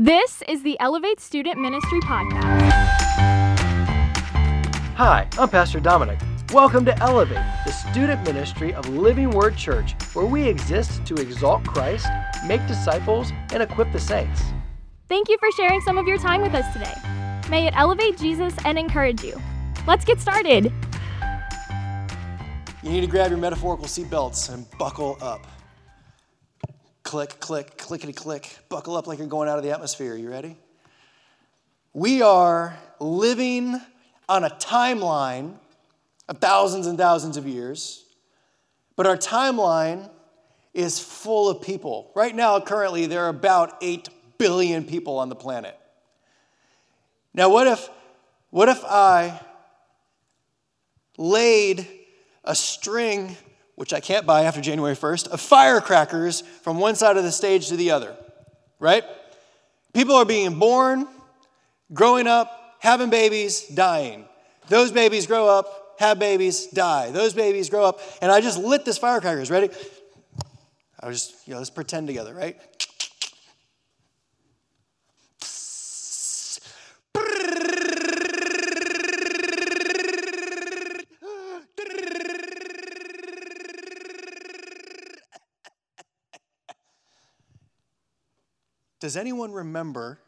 This is the Elevate Student Ministry Podcast. Hi, I'm Pastor Dominic. Welcome to Elevate, the student ministry of Living Word Church, where we exist to exalt Christ, make disciples, and equip the saints. Thank you for sharing some of your time with us today. May it elevate Jesus and encourage you. Let's get started. You need to grab your metaphorical seatbelts and buckle up. Click, click, clickety click. Buckle up like you're going out of the atmosphere. You ready? We are living on a timeline of thousands and thousands of years, but our timeline is full of people. Right now, currently, there are about 8 billion people on the planet. Now, what if, what if I laid a string which I can't buy after January 1st, of firecrackers from one side of the stage to the other, right? People are being born, growing up, having babies, dying. Those babies grow up, have babies, die. Those babies grow up, and I just lit this firecrackers. Ready? I was just, you know, let's pretend together, right? Does anyone remember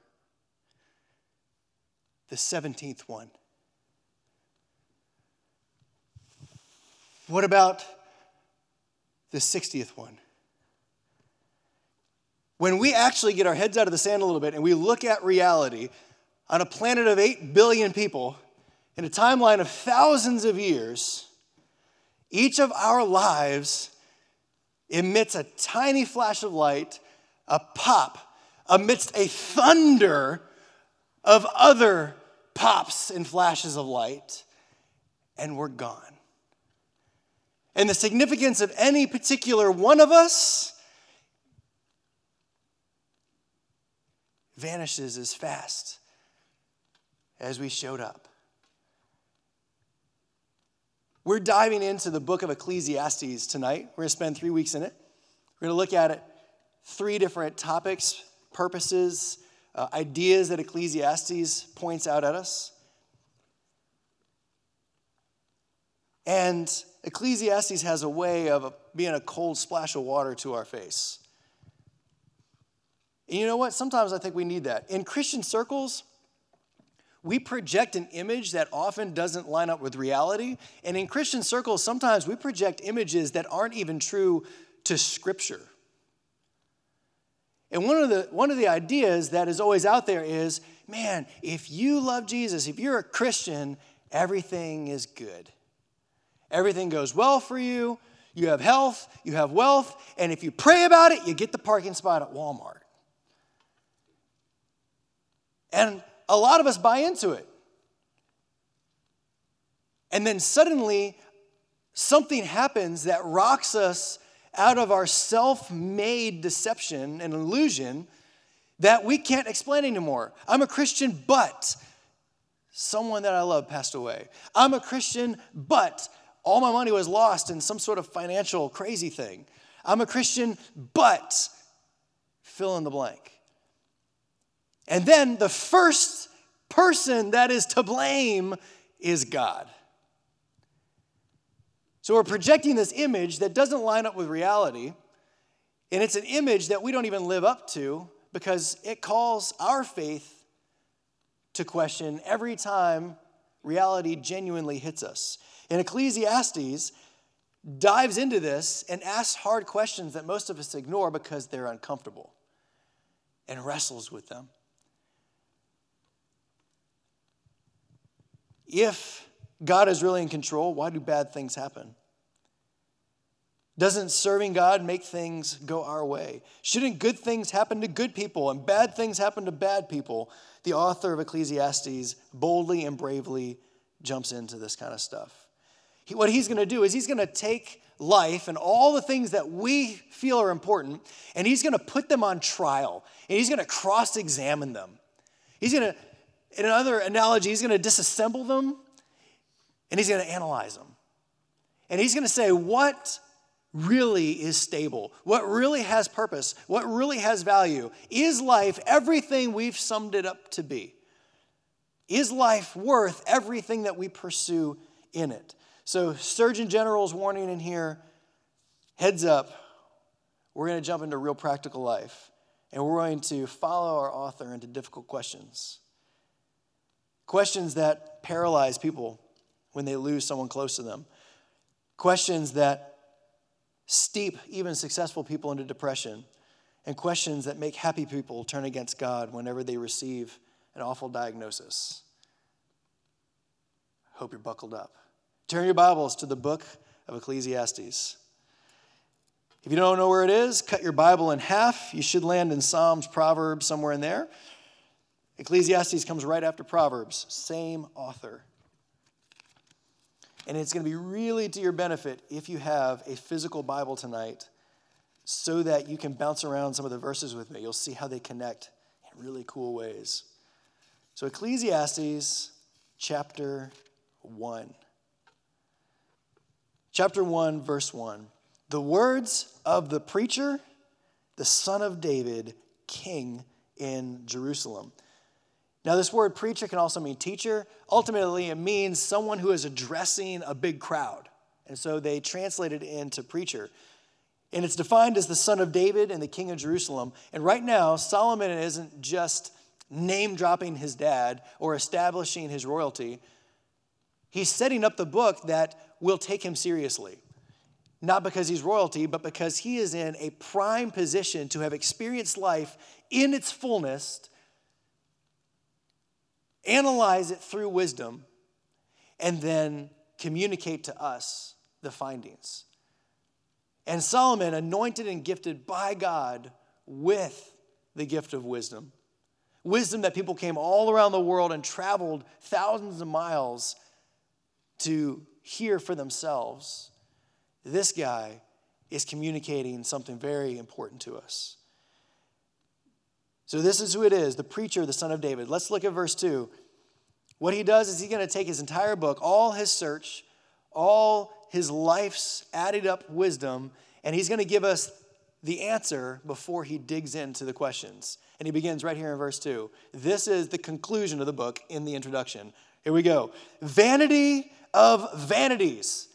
the 17th one? What about the 60th one? When we actually get our heads out of the sand a little bit and we look at reality on a planet of 8 billion people in a timeline of thousands of years, each of our lives emits a tiny flash of light, a pop amidst a thunder of other pops and flashes of light, and we're gone. And the significance of any particular one of us vanishes as fast as we showed up. We're diving into the book of Ecclesiastes tonight. We're going to spend three weeks in it. We're going to look at it three different topics purposes, uh, ideas that Ecclesiastes points out at us. And Ecclesiastes has a way of being a cold splash of water to our face. And you know what? Sometimes I think we need that. In Christian circles, we project an image that often doesn't line up with reality. And in Christian circles, sometimes we project images that aren't even true to Scripture. And one of the one of the ideas that is always out there is, man, if you love Jesus, if you're a Christian, everything is good. Everything goes well for you. You have health, you have wealth, and if you pray about it, you get the parking spot at Walmart. And a lot of us buy into it. And then suddenly, something happens that rocks us out of our self made deception and illusion that we can't explain anymore. I'm a Christian, but someone that I love passed away. I'm a Christian, but all my money was lost in some sort of financial crazy thing. I'm a Christian, but fill in the blank. And then the first person that is to blame is God. So we're projecting this image that doesn't line up with reality, and it's an image that we don't even live up to because it calls our faith to question every time reality genuinely hits us. And Ecclesiastes dives into this and asks hard questions that most of us ignore because they're uncomfortable and wrestles with them. If God is really in control, why do bad things happen? Doesn't serving God make things go our way? Shouldn't good things happen to good people and bad things happen to bad people? The author of Ecclesiastes boldly and bravely jumps into this kind of stuff. He, what he's going to do is he's going to take life and all the things that we feel are important and he's going to put them on trial and he's going to cross examine them. He's going to, in another analogy, he's going to disassemble them and he's going to analyze them. And he's going to say, what really is stable, what really has purpose, what really has value. Is life everything we've summed it up to be? Is life worth everything that we pursue in it? So, Surgeon General's warning in here heads up, we're going to jump into real practical life and we're going to follow our author into difficult questions. Questions that paralyze people when they lose someone close to them. Questions that steep even successful people into depression. And questions that make happy people turn against God whenever they receive an awful diagnosis. Hope you're buckled up. Turn your Bibles to the book of Ecclesiastes. If you don't know where it is, cut your Bible in half. You should land in Psalms, Proverbs, somewhere in there. Ecclesiastes comes right after Proverbs, same author. And it's going to be really to your benefit if you have a physical Bible tonight so that you can bounce around some of the verses with me. You'll see how they connect in really cool ways. So, Ecclesiastes chapter 1. Chapter 1, verse 1. The words of the preacher, the son of David, king in Jerusalem. Now, this word preacher can also mean teacher. Ultimately, it means someone who is addressing a big crowd. And so they translate it into preacher. And it's defined as the son of David and the king of Jerusalem. And right now, Solomon isn't just name dropping his dad or establishing his royalty. He's setting up the book that will take him seriously not because he's royalty, but because he is in a prime position to have experienced life in its fullness, analyze it through wisdom, and then communicate to us the findings. And Solomon, anointed and gifted by God with the gift of wisdom, wisdom that people came all around the world and traveled thousands of miles to hear for themselves this guy is communicating something very important to us. So, this is who it is the preacher, the son of David. Let's look at verse 2. What he does is he's going to take his entire book, all his search, all his life's added up wisdom, and he's going to give us the answer before he digs into the questions. And he begins right here in verse 2. This is the conclusion of the book in the introduction. Here we go. Vanity of vanities.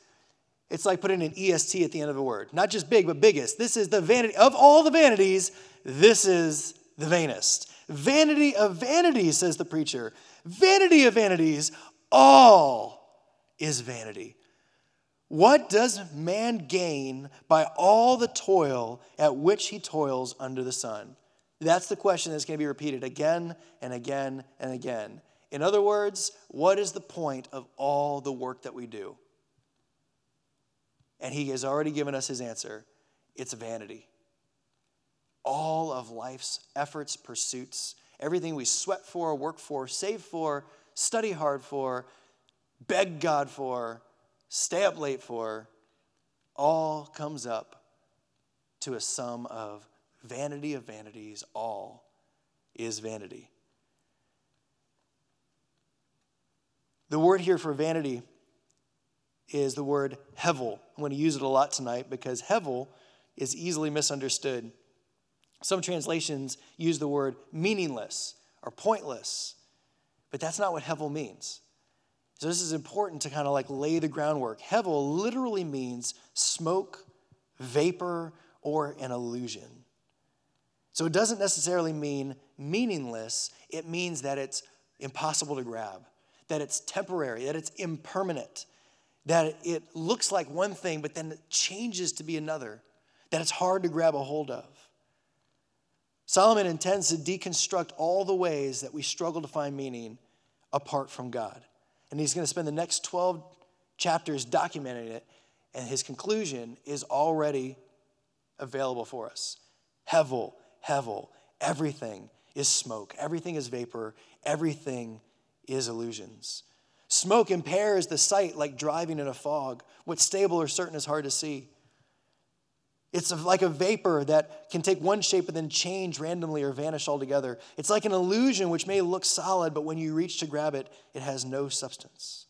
It's like putting an EST at the end of a word. Not just big, but biggest. This is the vanity of all the vanities. This is the vainest. Vanity of vanities, says the preacher. Vanity of vanities, all is vanity. What does man gain by all the toil at which he toils under the sun? That's the question that's going to be repeated again and again and again. In other words, what is the point of all the work that we do? And he has already given us his answer it's vanity. All of life's efforts, pursuits, everything we sweat for, work for, save for, study hard for, beg God for, stay up late for, all comes up to a sum of vanity of vanities. All is vanity. The word here for vanity is the word hevel. I'm going to use it a lot tonight because hevel is easily misunderstood. Some translations use the word meaningless or pointless, but that's not what hevel means. So this is important to kind of like lay the groundwork. Hevel literally means smoke, vapor, or an illusion. So it doesn't necessarily mean meaningless, it means that it's impossible to grab, that it's temporary, that it's impermanent, that it looks like one thing, but then it changes to be another, that it's hard to grab a hold of. Solomon intends to deconstruct all the ways that we struggle to find meaning apart from God. And he's going to spend the next 12 chapters documenting it, and his conclusion is already available for us. Hevel, Hevel, everything is smoke, everything is vapor, everything is illusions. Smoke impairs the sight like driving in a fog. What's stable or certain is hard to see. It's like a vapor that can take one shape and then change randomly or vanish altogether. It's like an illusion which may look solid, but when you reach to grab it, it has no substance.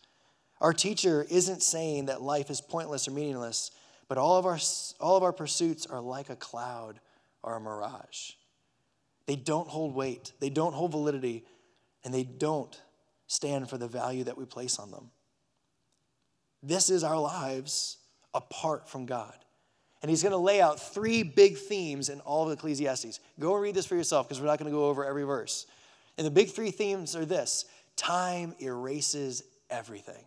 Our teacher isn't saying that life is pointless or meaningless, but all of our, all of our pursuits are like a cloud or a mirage. They don't hold weight, they don't hold validity, and they don't stand for the value that we place on them. This is our lives apart from God. And he's going to lay out three big themes in all of Ecclesiastes. Go and read this for yourself because we're not going to go over every verse. And the big three themes are this time erases everything,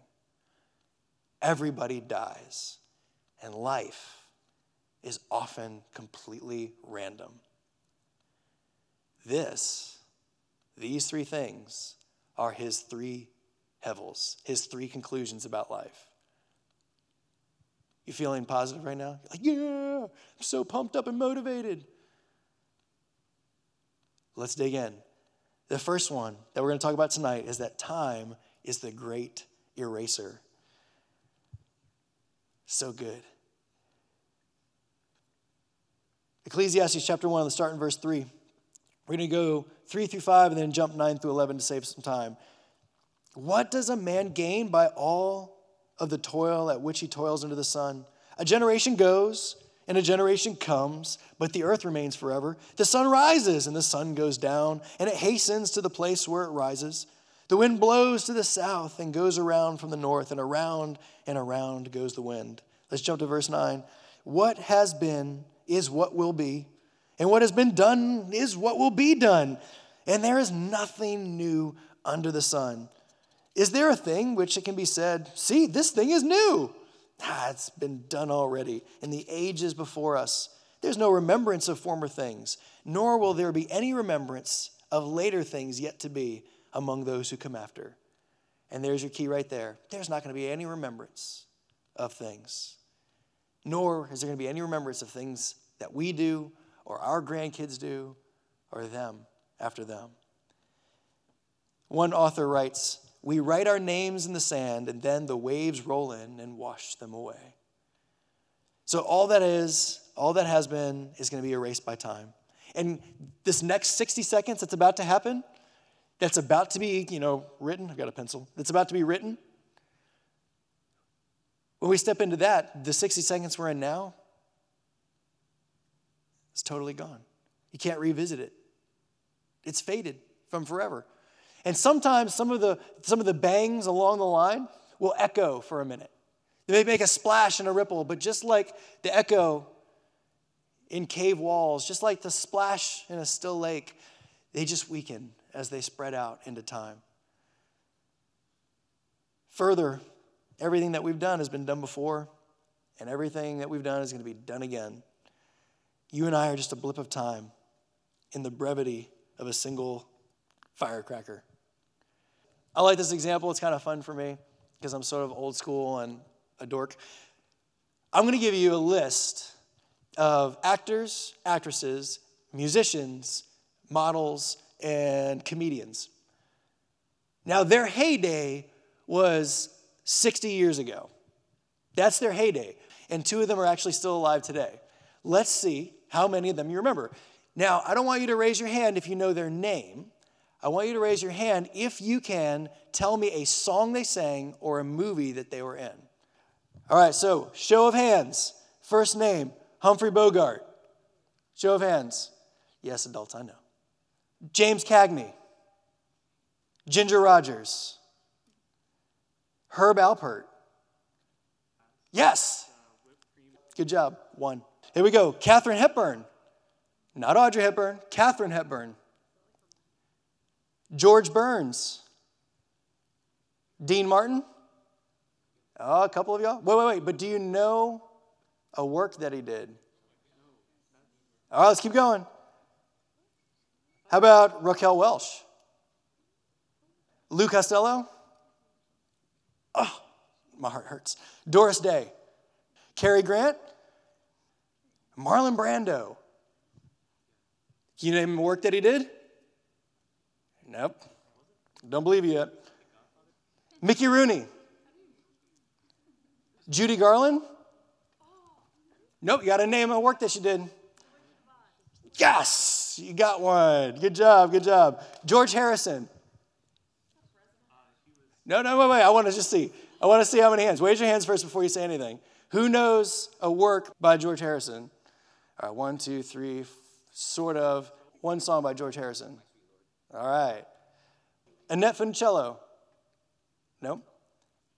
everybody dies, and life is often completely random. This, these three things, are his three hevels, his three conclusions about life. You feeling positive right now? Like, yeah, I'm so pumped up and motivated. Let's dig in. The first one that we're going to talk about tonight is that time is the great eraser. So good. Ecclesiastes chapter 1, let's start in verse 3. We're going to go 3 through 5 and then jump 9 through 11 to save some time. What does a man gain by all of the toil at which he toils under the sun? A generation goes and a generation comes, but the earth remains forever. The sun rises and the sun goes down, and it hastens to the place where it rises. The wind blows to the south and goes around from the north, and around and around goes the wind. Let's jump to verse 9. What has been is what will be and what has been done is what will be done. And there is nothing new under the sun. Is there a thing which it can be said, see, this thing is new? Ah, it's been done already in the ages before us. There's no remembrance of former things, nor will there be any remembrance of later things yet to be among those who come after. And there's your key right there. There's not going to be any remembrance of things, nor is there going to be any remembrance of things that we do or our grandkids do, or them after them. One author writes, We write our names in the sand, and then the waves roll in and wash them away. So, all that is, all that has been, is going to be erased by time. And this next 60 seconds that's about to happen, that's about to be, you know, written, I've got a pencil, that's about to be written. When we step into that, the 60 seconds we're in now, it's totally gone. You can't revisit it. It's faded from forever. And sometimes some of the some of the bangs along the line will echo for a minute. They may make a splash and a ripple, but just like the echo in cave walls, just like the splash in a still lake, they just weaken as they spread out into time. Further, everything that we've done has been done before, and everything that we've done is going to be done again. You and I are just a blip of time in the brevity of a single firecracker. I like this example. It's kind of fun for me because I'm sort of old school and a dork. I'm going to give you a list of actors, actresses, musicians, models, and comedians. Now, their heyday was 60 years ago. That's their heyday. And two of them are actually still alive today. Let's see how many of them you remember. Now, I don't want you to raise your hand if you know their name. I want you to raise your hand if you can tell me a song they sang or a movie that they were in. All right, so show of hands. First name, Humphrey Bogart. Show of hands. Yes, adults, I know. James Cagney. Ginger Rogers. Herb Alpert. Yes. Good job. One. Here we go. Katharine Hepburn. Not Audrey Hepburn, Katharine Hepburn. George Burns. Dean Martin. Oh, a couple of y'all. Wait, wait, wait. But do you know a work that he did? All right, let's keep going. How about Raquel Welch? Lou Costello? Oh, my heart hurts. Doris Day. Cary Grant? Marlon Brando. Can you name the work that he did? Nope. Don't believe you yet. Mickey Rooney. Judy Garland? Nope, you got a name a work that she did. Yes, you got one. Good job, good job. George Harrison. No, no, wait, wait. I want to just see. I want to see how many hands. Raise your hands first before you say anything. Who knows a work by George Harrison? All right, one, two, three, sort of. One song by George Harrison. All right. Annette Funicello. No?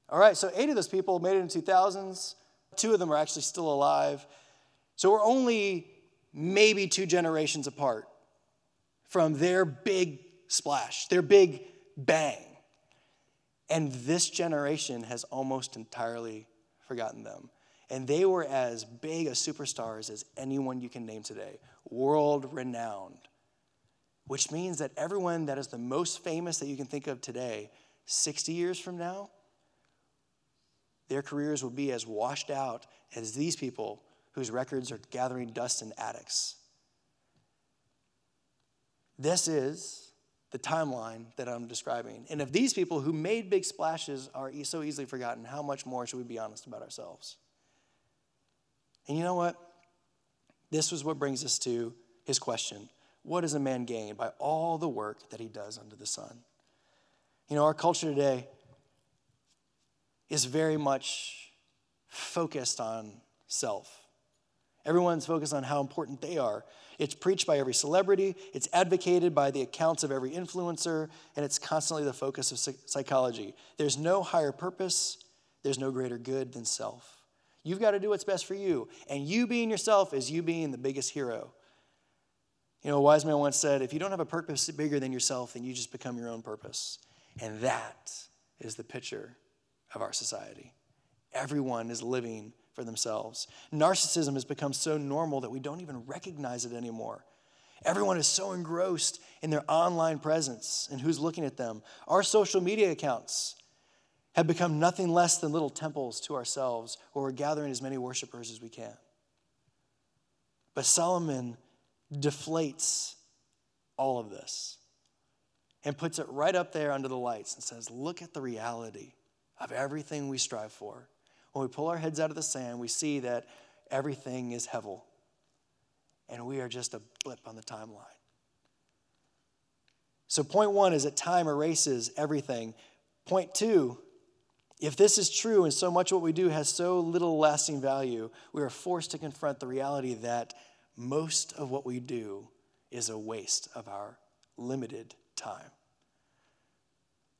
All right, so eight of those people made it in 2000s. Two of them are actually still alive. So we're only maybe two generations apart from their big splash, their big bang. And this generation has almost entirely forgotten them. And they were as big as superstars as anyone you can name today, world renowned. Which means that everyone that is the most famous that you can think of today, 60 years from now, their careers will be as washed out as these people whose records are gathering dust in attics. This is the timeline that I'm describing. And if these people who made big splashes are so easily forgotten, how much more should we be honest about ourselves? And you know what? This was what brings us to his question What does a man gain by all the work that he does under the sun? You know, our culture today is very much focused on self. Everyone's focused on how important they are. It's preached by every celebrity, it's advocated by the accounts of every influencer, and it's constantly the focus of psychology. There's no higher purpose, there's no greater good than self. You've got to do what's best for you. And you being yourself is you being the biggest hero. You know, a wise man once said, if you don't have a purpose bigger than yourself, then you just become your own purpose. And that is the picture of our society. Everyone is living for themselves. Narcissism has become so normal that we don't even recognize it anymore. Everyone is so engrossed in their online presence and who's looking at them. Our social media accounts have become nothing less than little temples to ourselves where we're gathering as many worshipers as we can. But Solomon deflates all of this and puts it right up there under the lights and says, Look at the reality of everything we strive for. When we pull our heads out of the sand, we see that everything is hevel, and we are just a blip on the timeline. So, point one is that time erases everything. Point two, if this is true and so much what we do has so little lasting value, we are forced to confront the reality that most of what we do is a waste of our limited time.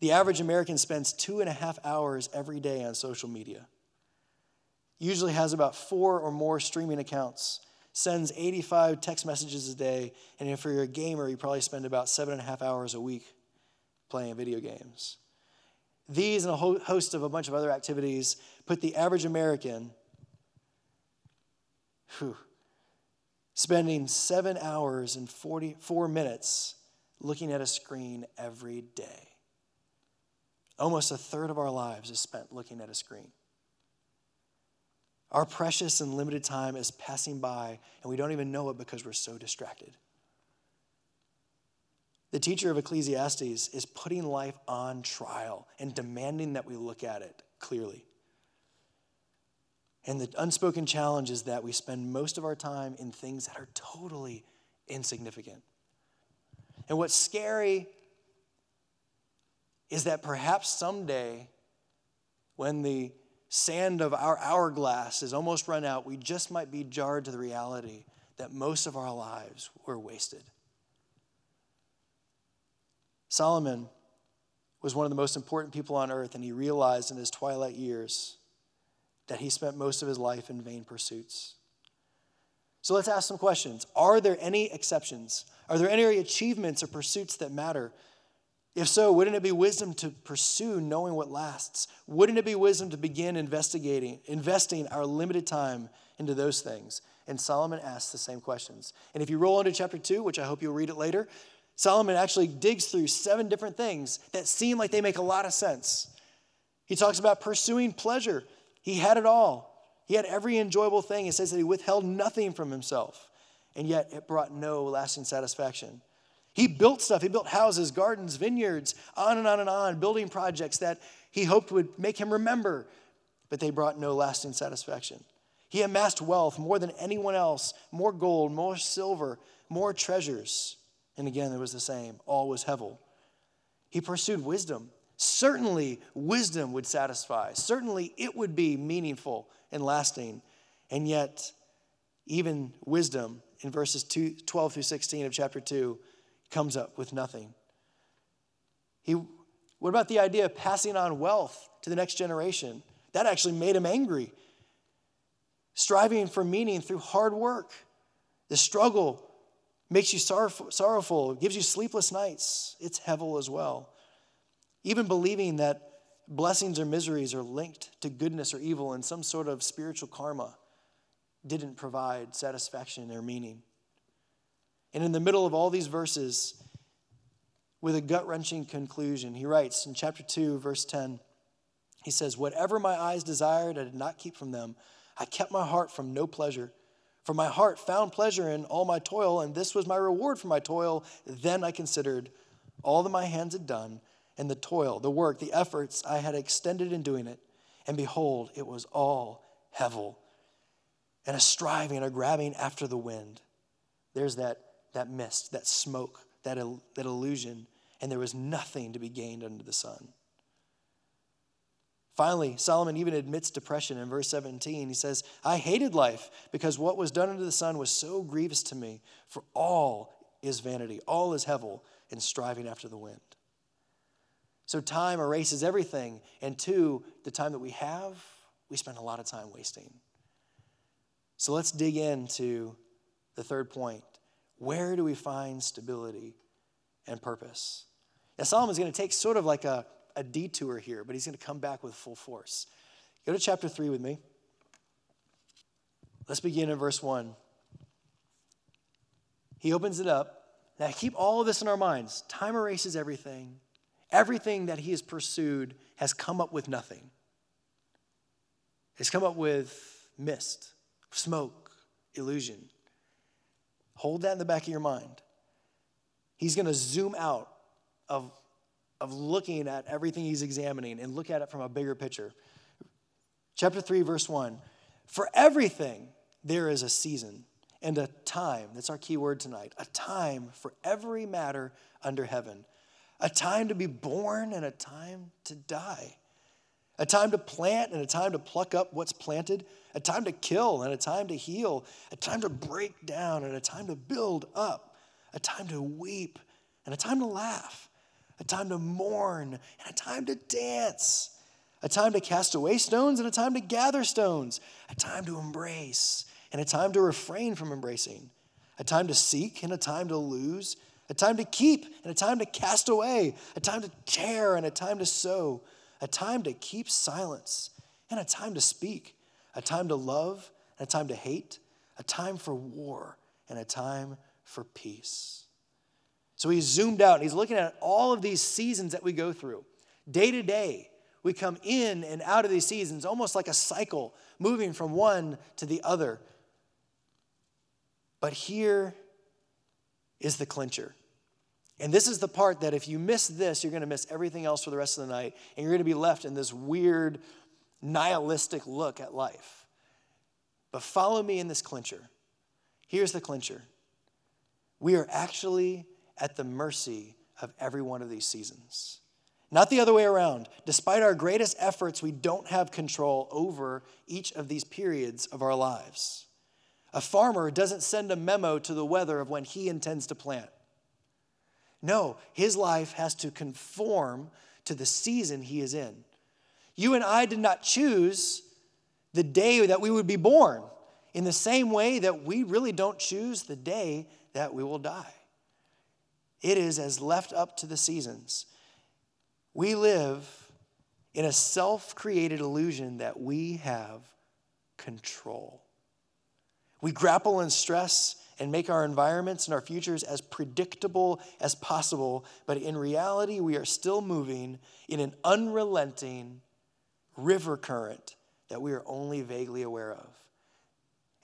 The average American spends two and a half hours every day on social media, usually has about four or more streaming accounts, sends 85 text messages a day, and if you're a gamer, you probably spend about seven and a half hours a week playing video games. These and a host of a bunch of other activities put the average American whew, spending seven hours and 44 minutes looking at a screen every day. Almost a third of our lives is spent looking at a screen. Our precious and limited time is passing by, and we don't even know it because we're so distracted. The teacher of Ecclesiastes is putting life on trial and demanding that we look at it clearly. And the unspoken challenge is that we spend most of our time in things that are totally insignificant. And what's scary is that perhaps someday, when the sand of our hourglass is almost run out, we just might be jarred to the reality that most of our lives were wasted. Solomon was one of the most important people on earth, and he realized in his twilight years that he spent most of his life in vain pursuits. So let's ask some questions. Are there any exceptions? Are there any achievements or pursuits that matter? If so, wouldn't it be wisdom to pursue knowing what lasts? Wouldn't it be wisdom to begin investigating, investing our limited time into those things? And Solomon asks the same questions. And if you roll into chapter 2, which I hope you'll read it later, Solomon actually digs through seven different things that seem like they make a lot of sense. He talks about pursuing pleasure. He had it all. He had every enjoyable thing. It says that he withheld nothing from himself, and yet it brought no lasting satisfaction. He built stuff. He built houses, gardens, vineyards, on and on and on, building projects that he hoped would make him remember, but they brought no lasting satisfaction. He amassed wealth more than anyone else more gold, more silver, more treasures. And again, it was the same. All was Hevel. He pursued wisdom, Certainly, wisdom would satisfy. Certainly, it would be meaningful and lasting. And yet, even wisdom in verses 2, 12 through 16 of chapter 2 comes up with nothing. He, what about the idea of passing on wealth to the next generation? That actually made him angry. Striving for meaning through hard work. The struggle makes you sorrowful, sorrowful, gives you sleepless nights. It's hevel as well. Even believing that blessings or miseries are linked to goodness or evil in some sort of spiritual karma didn't provide satisfaction or meaning. And in the middle of all these verses, with a gut wrenching conclusion, he writes in chapter 2, verse 10, he says, Whatever my eyes desired, I did not keep from them. I kept my heart from no pleasure. For my heart found pleasure in all my toil, and this was my reward for my toil. Then I considered all that my hands had done, and the toil, the work, the efforts I had extended in doing it. And behold, it was all hevel, and a striving, a grabbing after the wind. There's that, that mist, that smoke, that, that illusion, and there was nothing to be gained under the sun. Finally, Solomon even admits depression in verse 17. He says, I hated life because what was done under the sun was so grievous to me, for all is vanity, all is hevel, and striving after the wind. So time erases everything, and two, the time that we have, we spend a lot of time wasting. So let's dig into the third point. Where do we find stability and purpose? Now, Solomon's going to take sort of like a a detour here, but he's going to come back with full force. Go to chapter 3 with me. Let's begin in verse 1. He opens it up. Now, keep all of this in our minds. Time erases everything. Everything that he has pursued has come up with nothing. It's come up with mist, smoke, illusion. Hold that in the back of your mind. He's going to zoom out of of looking at everything he's examining and look at it from a bigger picture. Chapter 3, verse 1 For everything there is a season and a time. That's our key word tonight. A time for every matter under heaven. A time to be born and a time to die. A time to plant and a time to pluck up what's planted. A time to kill and a time to heal. A time to break down and a time to build up. A time to weep and a time to laugh a time to mourn, and a time to dance, a time to cast away stones, and a time to gather stones, a time to embrace, and a time to refrain from embracing, a time to seek, and a time to lose, a time to keep, and a time to cast away, a time to tear, and a time to sow, a time to keep silence, and a time to speak, a time to love, and a time to hate, a time for war, and a time for peace. So he's zoomed out and he's looking at all of these seasons that we go through. Day to day, we come in and out of these seasons almost like a cycle, moving from one to the other. But here is the clincher. And this is the part that if you miss this, you're going to miss everything else for the rest of the night. And you're going to be left in this weird, nihilistic look at life. But follow me in this clincher. Here's the clincher we are actually at the mercy of every one of these seasons. Not the other way around. Despite our greatest efforts, we don't have control over each of these periods of our lives. A farmer doesn't send a memo to the weather of when he intends to plant. No, his life has to conform to the season he is in. You and I did not choose the day that we would be born in the same way that we really don't choose the day that we will die. It is as left up to the seasons. We live in a self created illusion that we have control. We grapple and stress and make our environments and our futures as predictable as possible, but in reality, we are still moving in an unrelenting river current that we are only vaguely aware of.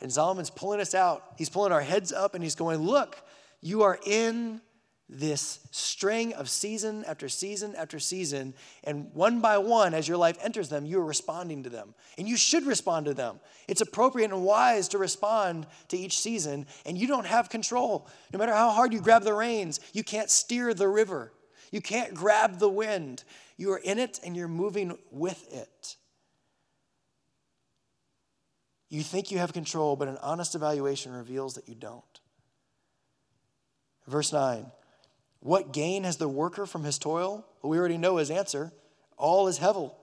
And Solomon's pulling us out. He's pulling our heads up and he's going, Look, you are in this string of season after season after season, and one by one, as your life enters them, you are responding to them. And you should respond to them. It's appropriate and wise to respond to each season, and you don't have control. No matter how hard you grab the reins, you can't steer the river. You can't grab the wind. You are in it and you're moving with it. You think you have control, but an honest evaluation reveals that you don't. Verse 9 What gain has the worker from his toil? Well, we already know his answer all is hevel.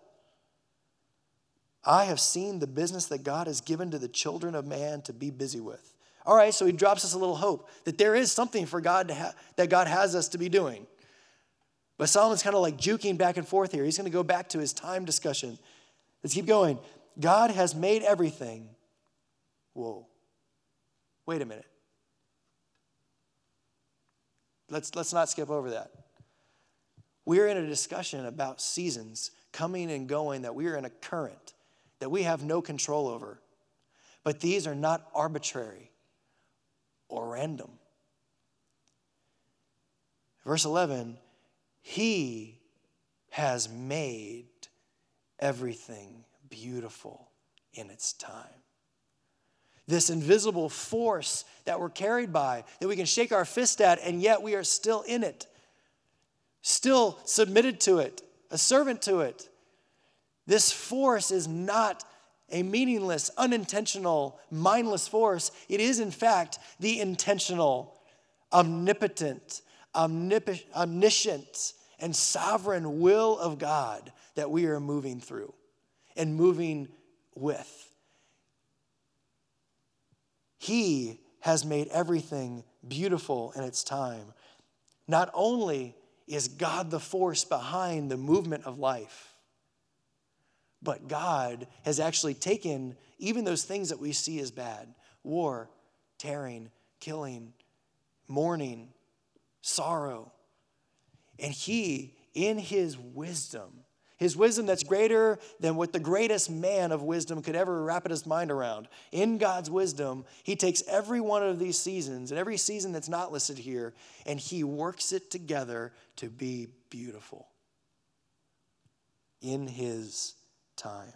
I have seen the business that God has given to the children of man to be busy with. All right, so he drops us a little hope that there is something for God to ha- that God has us to be doing. But Solomon's kind of like juking back and forth here. He's going to go back to his time discussion. Let's keep going. God has made everything. Whoa. Wait a minute. Let's, let's not skip over that. We're in a discussion about seasons coming and going, that we are in a current that we have no control over. But these are not arbitrary or random. Verse 11, He has made everything beautiful in its time. This invisible force that we're carried by, that we can shake our fist at, and yet we are still in it, still submitted to it, a servant to it. This force is not a meaningless, unintentional, mindless force. It is, in fact, the intentional, omnipotent, omnip- omniscient, and sovereign will of God that we are moving through and moving with. He has made everything beautiful in its time. Not only is God the force behind the movement of life, but God has actually taken even those things that we see as bad war, tearing, killing, mourning, sorrow. And He, in His wisdom, his wisdom that's greater than what the greatest man of wisdom could ever wrap his mind around. In God's wisdom, he takes every one of these seasons and every season that's not listed here, and he works it together to be beautiful in his time.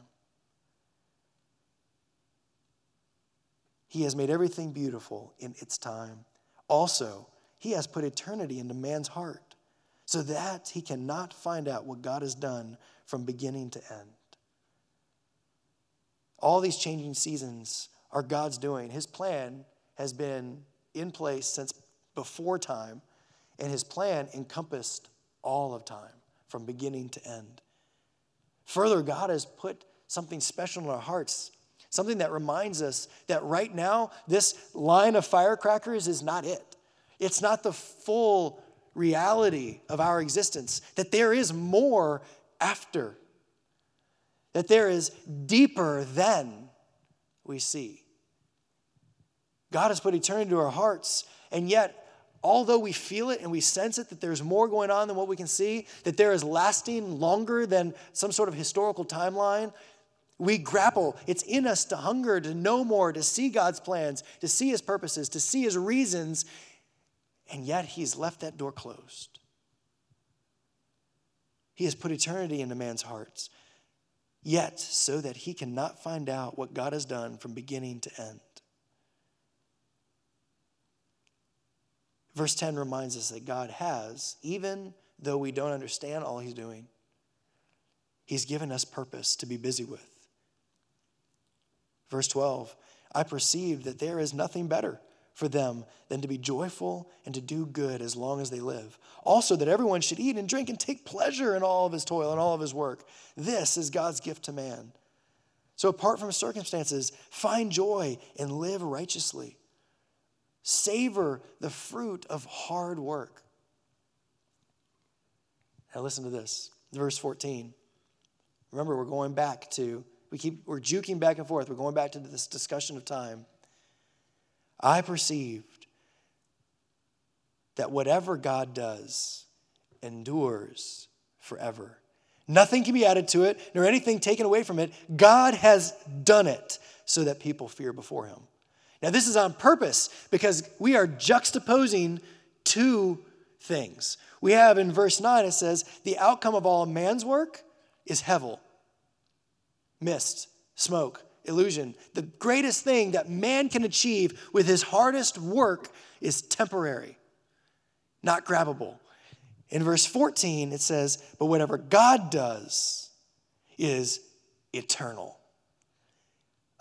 He has made everything beautiful in its time. Also, He has put eternity into man's heart so that he cannot find out what God has done from beginning to end. All these changing seasons are God's doing. His plan has been in place since before time, and His plan encompassed all of time from beginning to end. Further, God has put something special in our hearts, something that reminds us that right now, this line of firecrackers is not it. It's not the full reality of our existence, that there is more after, that there is deeper than we see. God has put eternity to our hearts, and yet although we feel it and we sense it, that there's more going on than what we can see, that there is lasting longer than some sort of historical timeline, we grapple. It's in us to hunger, to know more, to see God's plans, to see His purposes, to see His reasons, and yet He's left that door closed. He has put eternity into man's hearts, yet so that he cannot find out what God has done from beginning to end. Verse 10 reminds us that God has, even though we don't understand all He's doing, He's given us purpose to be busy with. Verse 12 I perceive that there is nothing better for them than to be joyful and to do good as long as they live. Also, that everyone should eat and drink and take pleasure in all of his toil and all of his work. This is God's gift to man. So, apart from circumstances, find joy and live righteously. Savor the fruit of hard work. Now listen to this. Verse 14. Remember, we're going back to, we keep, we're juking back and forth. We're going back to this discussion of time. I perceived that whatever God does endures forever. Nothing can be added to it, nor anything taken away from it. God has done it so that people fear before him. Now, this is on purpose because we are juxtaposing two things. We have in verse 9, it says, The outcome of all man's work is hevel, mist, smoke, illusion. The greatest thing that man can achieve with his hardest work is temporary, not grabbable. In verse 14, it says, But whatever God does is eternal,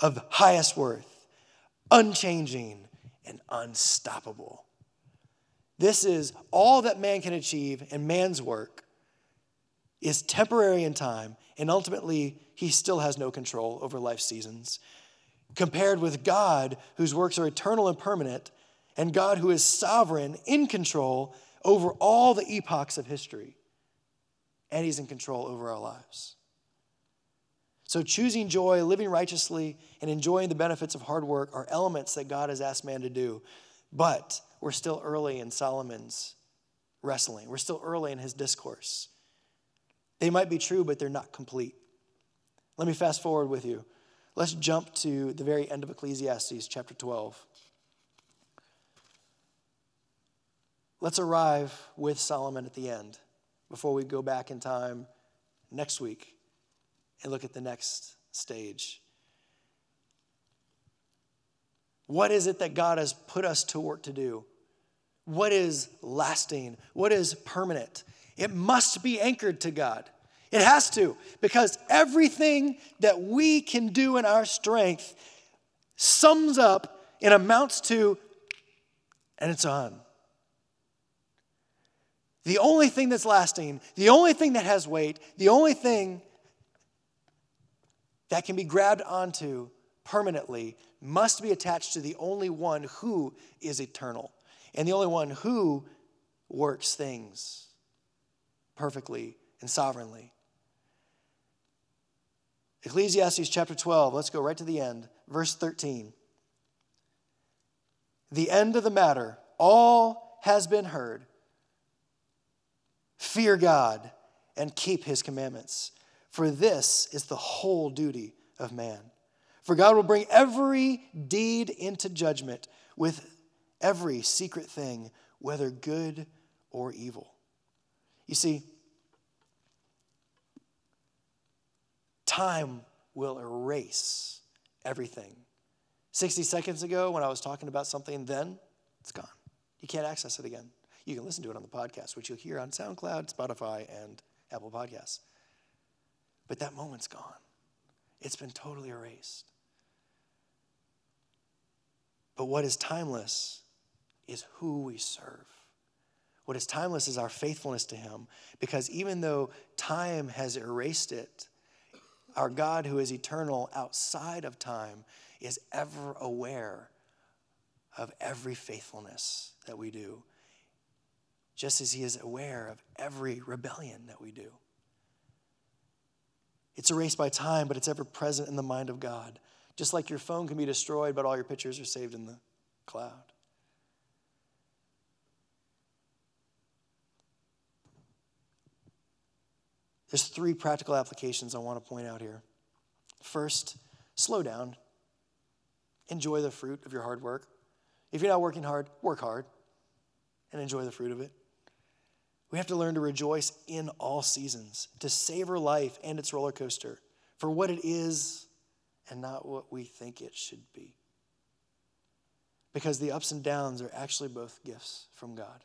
of highest worth, unchanging, and unstoppable. This is all that man can achieve, and man's work is temporary in time, and ultimately, he still has no control over life's seasons. Compared with God, whose works are eternal and permanent, and God, who is sovereign, in control over all the epochs of history, and He's in control over our lives. So, choosing joy, living righteously, and enjoying the benefits of hard work are elements that God has asked man to do. But we're still early in Solomon's wrestling, we're still early in his discourse. They might be true, but they're not complete. Let me fast forward with you. Let's jump to the very end of Ecclesiastes, chapter 12. Let's arrive with Solomon at the end before we go back in time next week and look at the next stage. What is it that God has put us to work to do? What is lasting? What is permanent? It must be anchored to God. It has to, because everything that we can do in our strength sums up and amounts to, and it's on. The only thing that's lasting, the only thing that has weight, the only thing that can be grabbed onto permanently must be attached to the only one who is eternal and the only one who works things perfectly and sovereignly. Ecclesiastes chapter 12, let's go right to the end, verse 13. The end of the matter, all has been heard. Fear God and keep his commandments, for this is the whole duty of man. For God will bring every deed into judgment with every secret thing, whether good or evil. You see, time will erase everything. 60 seconds ago, when I was talking about something, then it's gone. You can't access it again. You can listen to it on the podcast, which you'll hear on SoundCloud, Spotify, and Apple Podcasts. But that moment's gone. It's been totally erased. But what is timeless is who we serve. What is timeless is our faithfulness to Him, because even though time has erased it, our God, who is eternal outside of time, is ever aware of every faithfulness that we do just as he is aware of every rebellion that we do. It's erased by time, but it's ever present in the mind of God. Just like your phone can be destroyed, but all your pictures are saved in the cloud. There's three practical applications I want to point out here. First, slow down. Enjoy the fruit of your hard work. If you're not working hard, work hard and enjoy the fruit of it. We have to learn to rejoice in all seasons, to savor life and its roller coaster for what it is and not what we think it should be. Because the ups and downs are actually both gifts from God,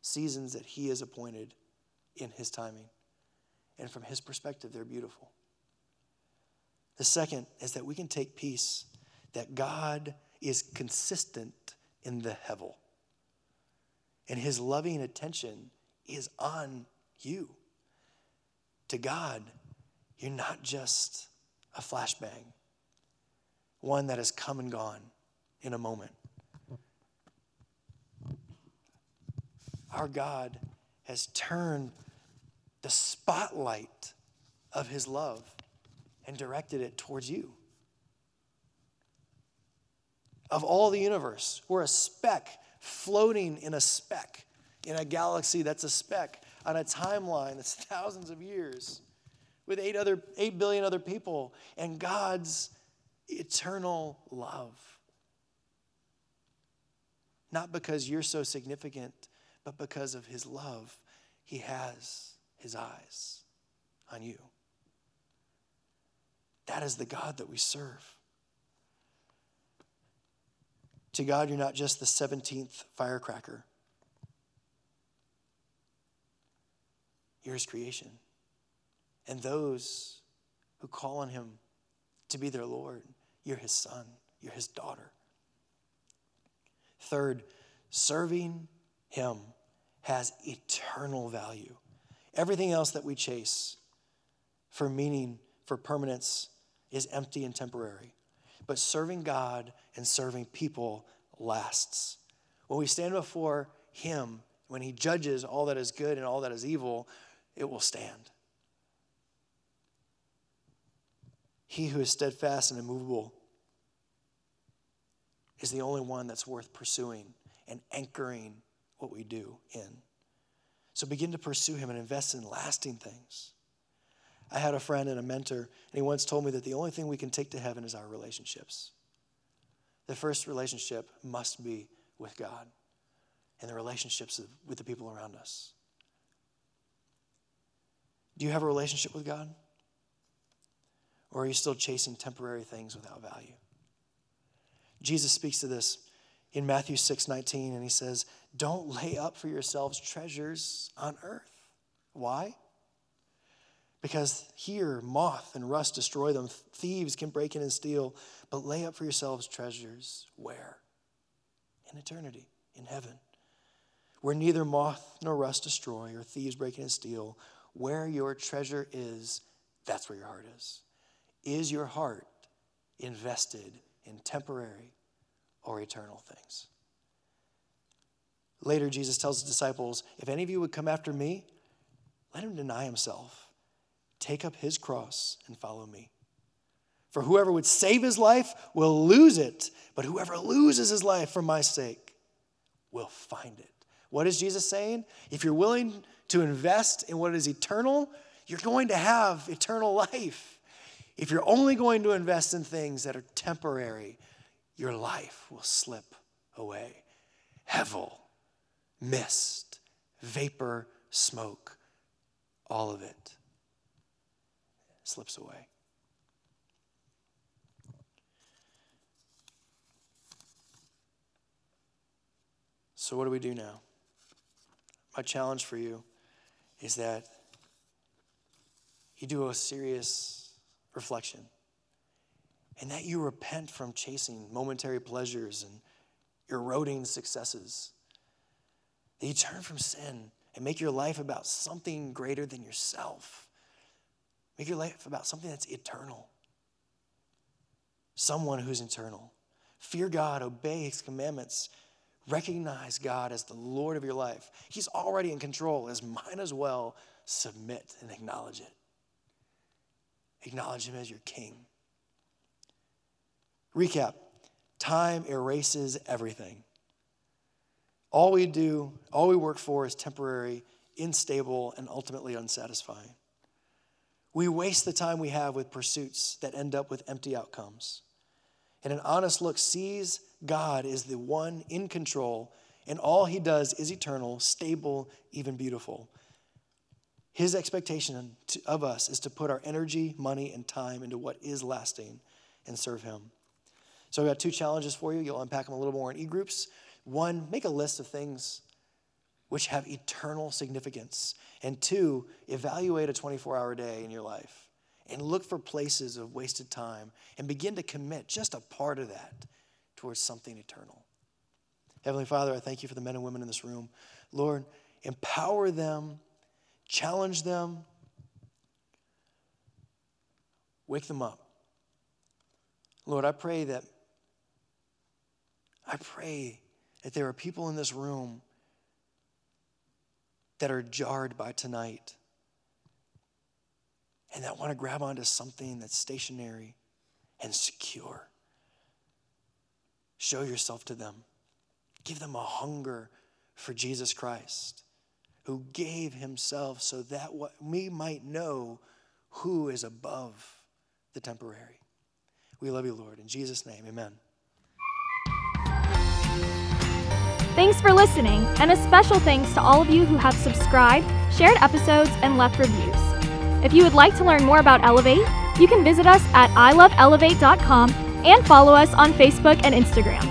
seasons that He has appointed in His timing. And from His perspective, they're beautiful. The second is that we can take peace that God is consistent in the hevel. And His loving attention is on you. To God, you're not just a flashbang, one that has come and gone in a moment. Our God has turned the spotlight of his love and directed it towards you. Of all the universe, we're a speck floating in a speck in a galaxy that's a speck on a timeline that's thousands of years with 8 other 8 billion other people and God's eternal love. Not because you're so significant, but because of his love, he has his eyes on you. That is the God that we serve. To God, you're not just the 17th firecracker You're his creation. And those who call on him to be their Lord, you're his son, you're his daughter. Third, serving him has eternal value. Everything else that we chase for meaning, for permanence, is empty and temporary. But serving God and serving people lasts. When we stand before Him, when He judges all that is good and all that is evil, it will stand. He who is steadfast and immovable is the only one that's worth pursuing and anchoring what we do in. So begin to pursue Him and invest in lasting things. I had a friend and a mentor, and he once told me that the only thing we can take to heaven is our relationships. The first relationship must be with God and the relationships with the people around us. Do you have a relationship with God? Or are you still chasing temporary things without value? Jesus speaks to this in Matthew 6 19, and he says, Don't lay up for yourselves treasures on earth. Why? Because here, moth and rust destroy them, thieves can break in and steal, but lay up for yourselves treasures where? In eternity, in heaven, where neither moth nor rust destroy or thieves break in and steal. Where your treasure is, that's where your heart is. Is your heart invested in temporary or eternal things? Later, Jesus tells his disciples, If any of you would come after me, let him deny himself Take up his cross and follow me. For whoever would save his life will lose it, but whoever loses his life for my sake will find it. What is Jesus saying? If you're willing to invest in what is eternal, you're going to have eternal life. If you're only going to invest in things that are temporary, your life will slip away. Hevel, mist, vapor, smoke, all of it slips away. So, what do we do now? My challenge for you is that you do a serious reflection and that you repent from chasing momentary pleasures and eroding successes. That you turn from sin and make your life about something greater than yourself. Make your life about something that's eternal. Someone who's eternal. Fear God, obey His commandments, recognize God as the Lord of your life. He's already in control, as might as well submit and acknowledge it. Acknowledge Him as your King. Recap time erases everything. All we do, all we work for is temporary, unstable, and ultimately unsatisfying. We waste the time we have with pursuits that end up with empty outcomes. And an honest look sees God is the one in control, and all he does is eternal, stable, even beautiful. His expectation of us is to put our energy, money, and time into what is lasting and serve him. So, I've got two challenges for you. You'll unpack them a little more in e groups. One, make a list of things which have eternal significance. And two, evaluate a 24 hour day in your life and look for places of wasted time and begin to commit just a part of that towards something eternal. Heavenly Father, I thank you for the men and women in this room. Lord, empower them, challenge them, wake them up. Lord, I pray that I pray that there are people in this room that are jarred by tonight and that want to grab onto something that's stationary and secure. Show yourself to them. Give them a hunger for Jesus Christ, who gave himself so that we might know who is above the temporary. We love you, Lord. In Jesus' name, amen. Thanks for listening, and a special thanks to all of you who have subscribed, shared episodes, and left reviews. If you would like to learn more about Elevate, you can visit us at iloveelevate.com and follow us on Facebook and Instagram.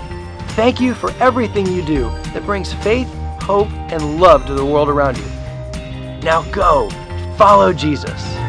Thank you for everything you do that brings faith, hope, and love to the world around you. Now go follow Jesus.